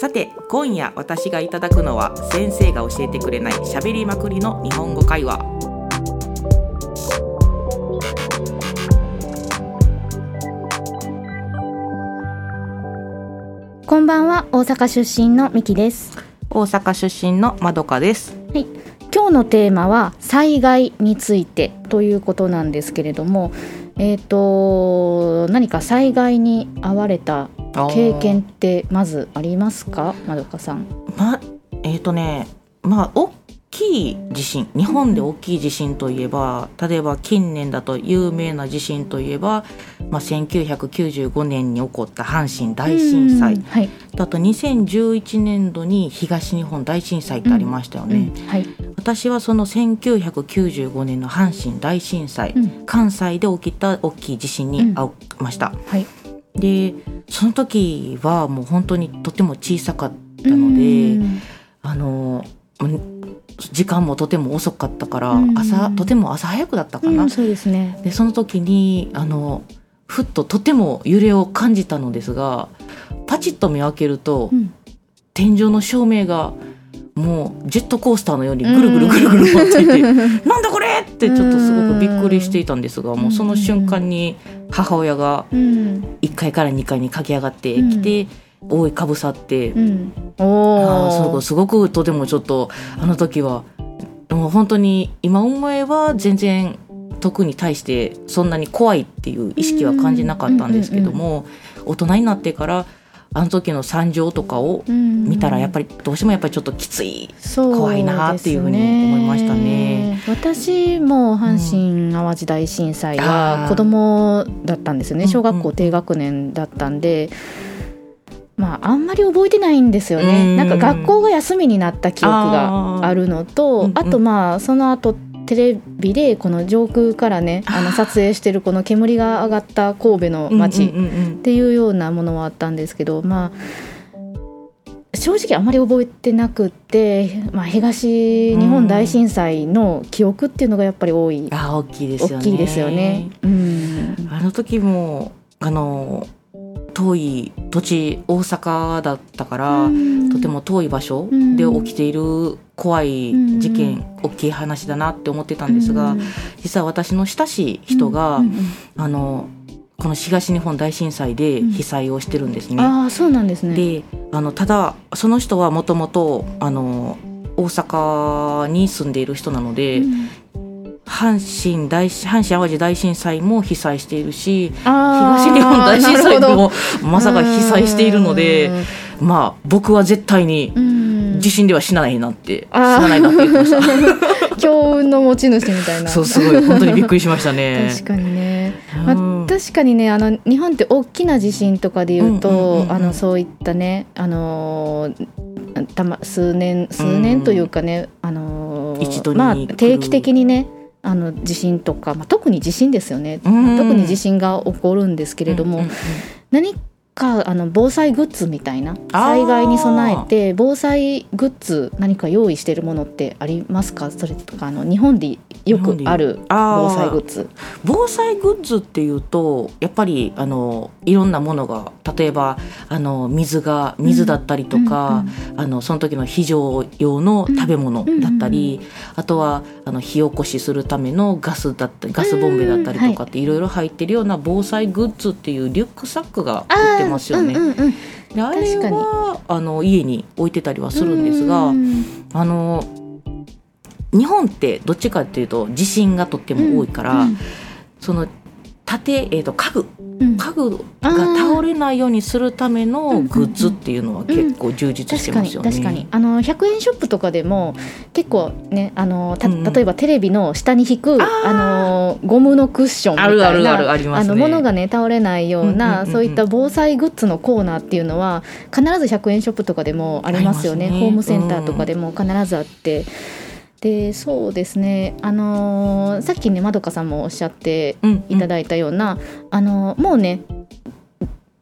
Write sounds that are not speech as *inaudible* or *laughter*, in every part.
さて今夜私がいただくのは先生が教えてくれない喋りまくりの日本語会話。こんばんは大阪出身のみきです。大阪出身のまどかです。はい。今日のテーマは災害についてということなんですけれどもえっ、と何か災害に遭われた経験ってまずありますか？まどかさん。まえっ、とねまあ大きい地震日本で大きい地震といえば例えば近年だと有名な地震といえば、まあ、1995年に起こった阪神大震災、うんはい。あと2011年度に東日本大震災ってありましたよね、うんはい。私はその1995年の阪神大震災、うん。関西で起きた大きい地震に遭いました、はいでその時はもう本当にとても小さかったので、うん。あのうん時間もとても遅かったから、うん。朝とても朝早くだったかな、うんそうですね。でその時にあのふっととても揺れを感じたのですがパチッと目を開けると、うん。天井の照明がもうジェットコースターのようにぐるぐるぐるぐる回っていて、*laughs* なんだこれってちょっとすごくびっくりしていたんですが、もうその瞬間に母親がうん。1階から2階に駆け上がってきて、覆いかぶさって、うん。あーすごおくすごくとてもちょっとあの時はもう本当に今思えば全然特に対してそんなに怖いっていう意識は感じなかったんですけども、大人になってからあの時の惨状とかを見たらやっぱりどうしてもやっぱりちょっときつい、怖いなっていうふうに思いましたね。私も阪神・淡路大震災は子供だったんですよね、うんうん。小学校低学年だったんで、まああんまり覚えてないんですよね、うんなんか学校が休みになった記憶があるのとあ,、とまあその後テレビでこの上空からねあの撮影してるこの煙が上がった神戸の街、うんうんうんうん。っていうようなものはあったんですけどまあ正直あまり覚えてなくって、まあ、東日本大震災の記憶っていうのがやっぱり多い、あー大きいですよね。大きいですよね。うん。あの時もあの遠い土地大阪だったから、とても遠い場所で起きている怖い事件、うん大きい話だなって思ってたんですが、うん実は私の親しい人が、うんうんあのこの東日本大震災で被災をしてるんですね。ああそうなんですね。であのただその人はもともとあの大阪に住んでいる人なので、うん。阪神大阪神・淡路大震災も被災しているし東日本大震災もまさか被災しているのでまあ僕は絶対にうん地震では死なないなって、死なないなって言ってました。*laughs* 強運の持ち主みたいな。そうすごい本当にびっくりしましたね。*laughs* 確かにね。うんまあ、確かにねあの日本って大きな地震とかで言うと、あのそういったねあのーたま数年数年というかね、あのまあ定期的にねあの地震とか、まあ、特に地震ですよね、うん特に地震が起こるんですけれども、何かあの防災グッズみたいな災害に備えて防災グッズ何か用意しているものってありますか？それとかあの日本でよくある防災グッズ。防災グッズっていうとやっぱりあのいろんなものが例えばあの水が水だったりとか、あのその時の非常用の食べ物だったり、あとはあの火起こしするためのガスだったりガスボンベだったりとかってい。ろいろ入ってるような防災グッズっていうリュックサックが売ってますよね。うんうんうんであれはあの家に置いてたりはするんですが、うんあの日本ってどっちかっていうと地震がとっても多いから、うんその縦、えー、と家具。うん。家具が倒れないようにするためのグッズっていうのは結構充実して確かにますよね。確かにあの100円ショップとかでも結構ねあのたうんうん。例えばテレビの下に引くああのゴムのクッションみたいなあるあるあるありますね。のものがね倒れないよううんうんうんな、うん。そういった防災グッズのコーナーっていうのは必ず100円ショップとかでもありますよね。ね。ホームセンターとかでも必ずあって。でそうですね、あのーさっきねまどかさんもおっしゃってうんいただいたような、あのーもうね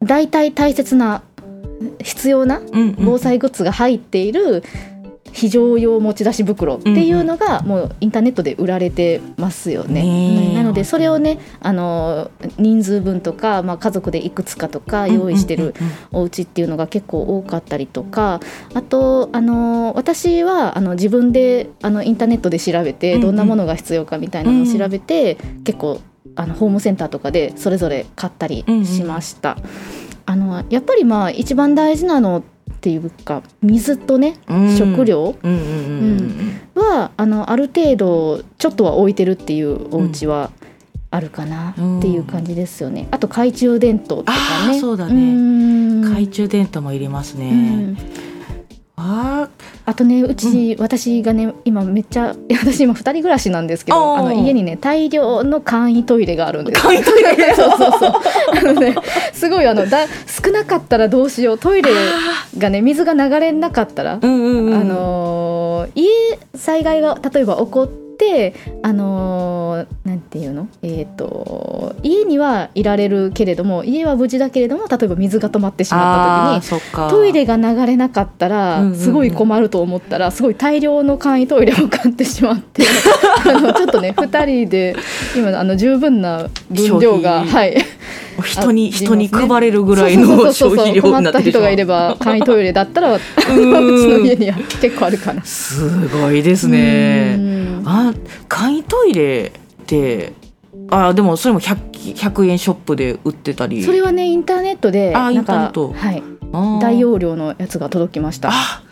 大体大切な必要なうんうん。防災グッズが入っている非常用持ち出し袋っていうのがもうインターネットで売られてますよね。ねえ。なのでそれをねあの人数分とか、まあ、家族でいくつかとか用意してるお家っていうのが結構多かったりとかあとあの私はあの自分であのインターネットで調べてうんうん。どんなものが必要かみたいなのを調べて、結構あのホームセンターとかでそれぞれ買ったりしました。あのやっぱりまあ一番大事なのっていうか水とね、うん。食料？うんうんうんはあのある程度ちょっとは置いてるっていうお家はあるかなっていう感じですよね。あと懐中電灯とかあね。ーそうだね。うん。懐中電灯もいりますうね。ん。ああとねうち、私がね今めっちゃ *laughs* 私今二人暮らしなんですけどあの家にね大量の簡易トイレがあるんです。簡易トイレ？*laughs* そうそうそう。あのねすごいあのだ少なかったらどうしよう。トイレがね水が流れなかったら、うんうんうん。あのー家災害が例えば起こってあのーなんていうの？えっ、と家にはいられるけれども家は無事だけれども例えば水が止まってしまった時にトイレが流れなかったら、うんうんうん。すごい困ると思ったらすごい大量の簡易トイレを買ってしまって *laughs* あのちょっとね2人で今あの十分な分量がはい。人にあ人に配れるぐらいの消費量困ったになって人がいれば簡易トイレだったらうちんの家には結構あるかな。すごいですね。うんあ簡易トイレってあでもそれも 100, 100円ショップで売ってたり。それはねインターネットであイなんかンターネット。はい。大容量のやつが届きました。は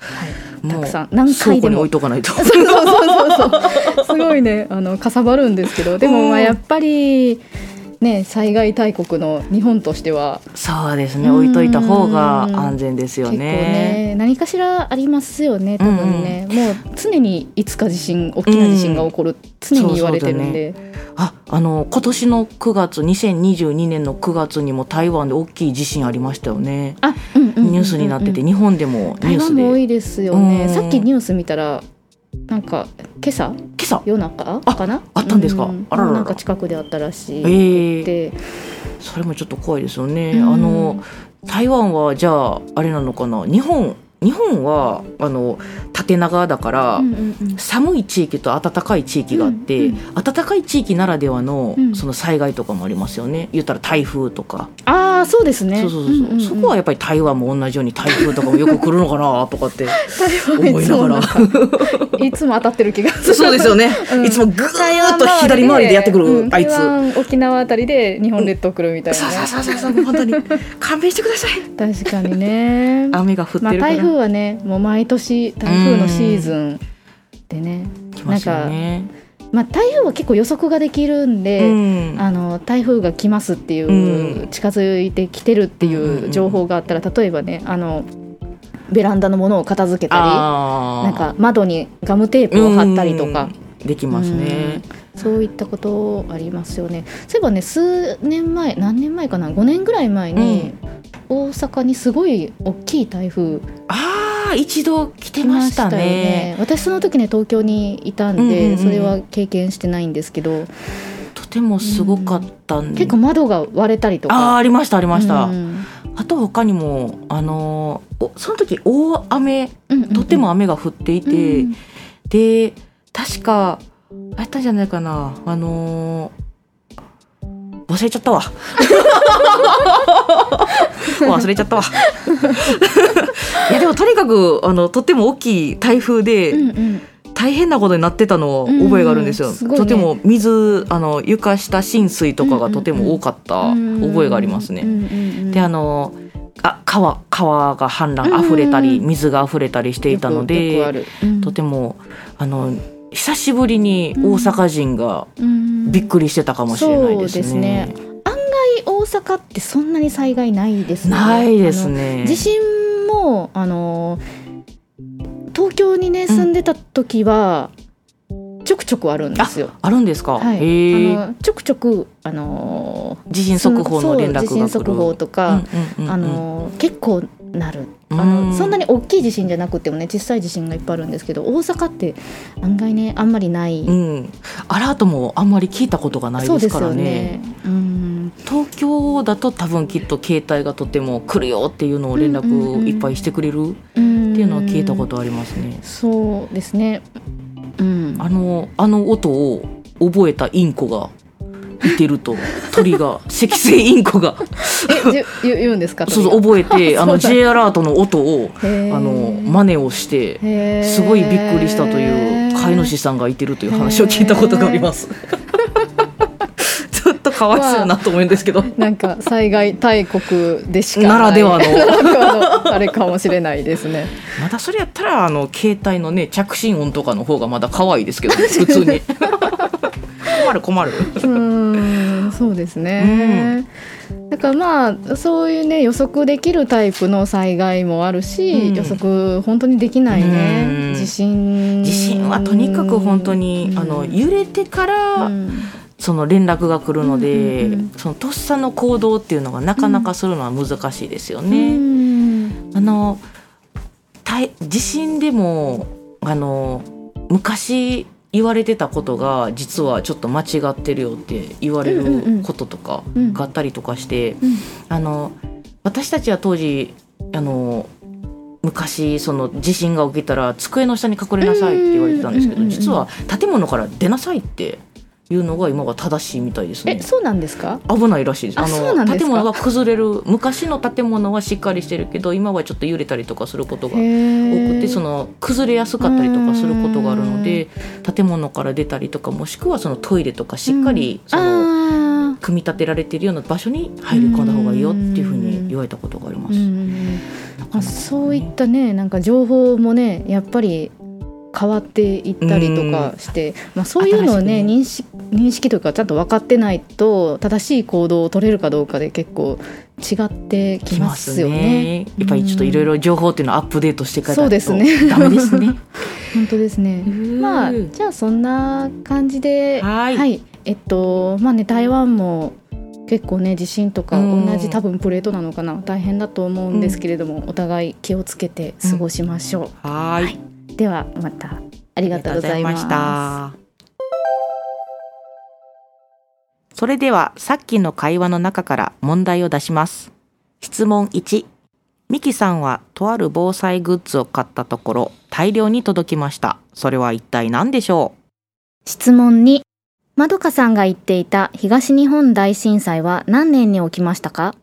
あい、たくさん。何回でも。置いとかないと。*laughs* そうそうそうそう。すごいねあのかさばるんですけど。でもまあうんやっぱりね災害大国の日本としては。そうですね。置いといた方が安全ですよ結構ねね何かしらありますよね多分ね、もう常にいつか地震大きな地震が起こる、常に言われてるんで、ああの今年の9月2022年の9月にも台湾で大きい地震ありましたよね。あ、うんうんうんうんうん。ニュースになってて日本でもニュ台湾ースで。も多いですよね、うん。さっきニュース見たらなんか今朝？今朝？夜中？あかな？あったんですか？うん。あららら。なんか近くであったらしい。え。ー、で、それもちょっと怖いですよね、うん。あの台湾はじゃああれなのかな？日本日本はあの縦長だから、うんうんうん。寒い地域と暖かい地域があって、うん暖かい地域ならではの,、うん。その災害とかもありますよね。言ったら台風とか、ああそうですね。そうそうそうそう、んんん。そこはやっぱり台湾も同じように台風とかもよく来るのかなとかって思いながら。いつも当たってる気がする。そうですよね、うん。いつもぐーっと左回りでやってくる、うん。あいつ。沖縄あたりで日本列島来るみたいなね、そうそうそうそう本当に。勘弁してください。確かにね。雨が降ってまある台風はねもう毎年台風のシーズンでね。来ますよねまあ台風は結構予測ができるんで、うん。あの台風が来ますっていう、うん。近づいてきてるっていう情報があったら例えばねあのベランダのものを片付けたりなんか窓にガムテープを貼ったりとか、うんできますね。そういったことありますよね。そういえばね数年前何年前かな？5年ぐらい前に、大阪にすごい大きい台風ああ一度来て来ましたねね。私その時ね東京にいたんで、うんうんうん。それは経験してないんですけど。とてもすごかったんで。結構窓が割れたりとああかありましたありました、うん。あと他にもあのその時大雨うんうんうん。とても雨が降っていて、うん。で確かあったんじゃないかな。あのー忘れちゃったわ *laughs* *laughs* 忘れちゃったわ。*laughs* いやでもとにかくあのとっても大きい台風で、うんうん。大変なことになってたのを覚えがあるんですよ、うんね。とても水あの床下浸水とかがとても多かった覚えがありますね、うんうんうんであのあ川川が氾濫溢れたり、うん水が溢れたりしていたのでる。うん。とてもあの久しぶりに大阪人がうん。びっくりしてたかもしれないですね。そうですね大阪ってそんなに災害ないですね。ないですね。地震もあの東京にね住んでた時は、ちょくちょくあるんですよ。あるんですか？はい。あのちょくちょくあの地震速報の連絡地震速報とか、あの結構なる。あうん。のそんなに大きい地震じゃなくてもね小さい地震がいっぱいあるんですけど大阪って案外ねあんまりない、うん、アラートもあんまり聞いたことがないそうですよですからねね。うん東京だと多分きっと携帯がとても来るよっていうのを連絡いっぱいしてくれるうんいうのは聞いたことありますね。そうですね。うん。あのあの音を覚えたインコがいてると *laughs* 鳥が赤星インコがえ言言うんですかそうそう覚えて *laughs* あの J アラートの音をあの真似をしてすごいびっくりしたという飼い主さんがいてるという話を聞いたことがあります。*laughs* かわいそうやなと思うんですけど、まあ、なんか災害大国でしかならでは *laughs* の。あれかもしれないですね。まだそれやったらあの携帯のね着信音とかの方がまだ可愛いですけど *laughs* 普通に。困る困る。うんそうですね、うん、だからまあそういうね予測できるタイプの災害もあるし、うん、予測本当にできないね、地震。地震はとにかく本当に、あの揺れてから、その連絡が来るので、うんうんうん、そのとっさの行動っていうのがなかなかするのは難しいですよね。うん、あの地震でもあの昔言われてたことが実はちょっと間違ってるよって言われることとかがあったりとかして、あの私たちは当時あの昔その地震が起きたら机の下に隠れなさいって言われてたんですけど実は建物から出なさいっていうのが今が正しいみたいですね。え、そうなんですか？危ないらしいです。あの建物が崩れる昔の建物はしっかりしてるけど今はちょっと揺れたりとかすることが多くてその崩れやすかったりとかすることがあるので建物から出たりとかもしくはそのトイレとかしっかりその組み立てられているような場所に入り込んだ方がいいよっていうふうに言われたことがあります。まあ、そういったねなんか情報もねやっぱり変わっていったりとかして、まあ、そういうのをね認識認識というかちゃんと分かってないと正しい行動を取れるかどうかで結構違ってきますよね。ね。やっぱりちょっといろいろ情報っていうのをアップデートしていかないとそうですね。ダメですね。*laughs* 本当ですね。まあじゃあそんな感じではい、えっとまあね台湾も結構ね地震とか同じ多分プレートなのかな。大変だと思うんですけれども、うん、お互い気をつけて過ごしましょう。うん、はいではまた。ありがとうございました。それではさっきの会話の中から問題を出します。質問1ミキさんはとある防災グッズを買ったところ大量に届きました。それは一体何でしょう？質問2まどかさんが言っていた東日本大震災は何年に起きましたか？